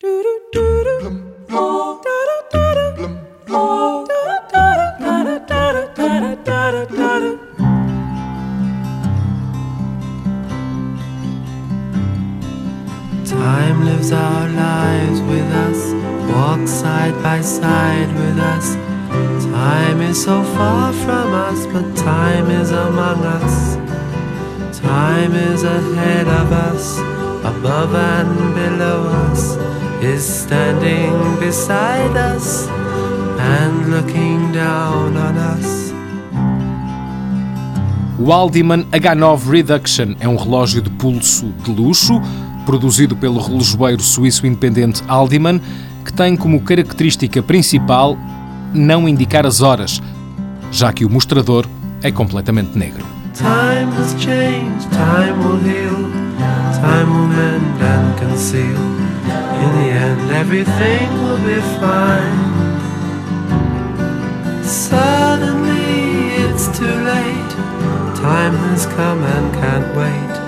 Time lives our lives with us, walks side by side with us. Time is so far from us, but time is among us. Time is ahead of us, above and below us, is standing beside us and looking down on us. O Aldiman H9 Reduction é um relógio de pulso de luxo, produzido pelo relojoeiro suíço independente Aldiman, que tem como característica principal não indicar as horas, já que o mostrador é completamente negro. Time has changed, time will heal, time will mend and conceal. In the end, everything will be fine. Suddenly, it's too late. Time has come and can't wait.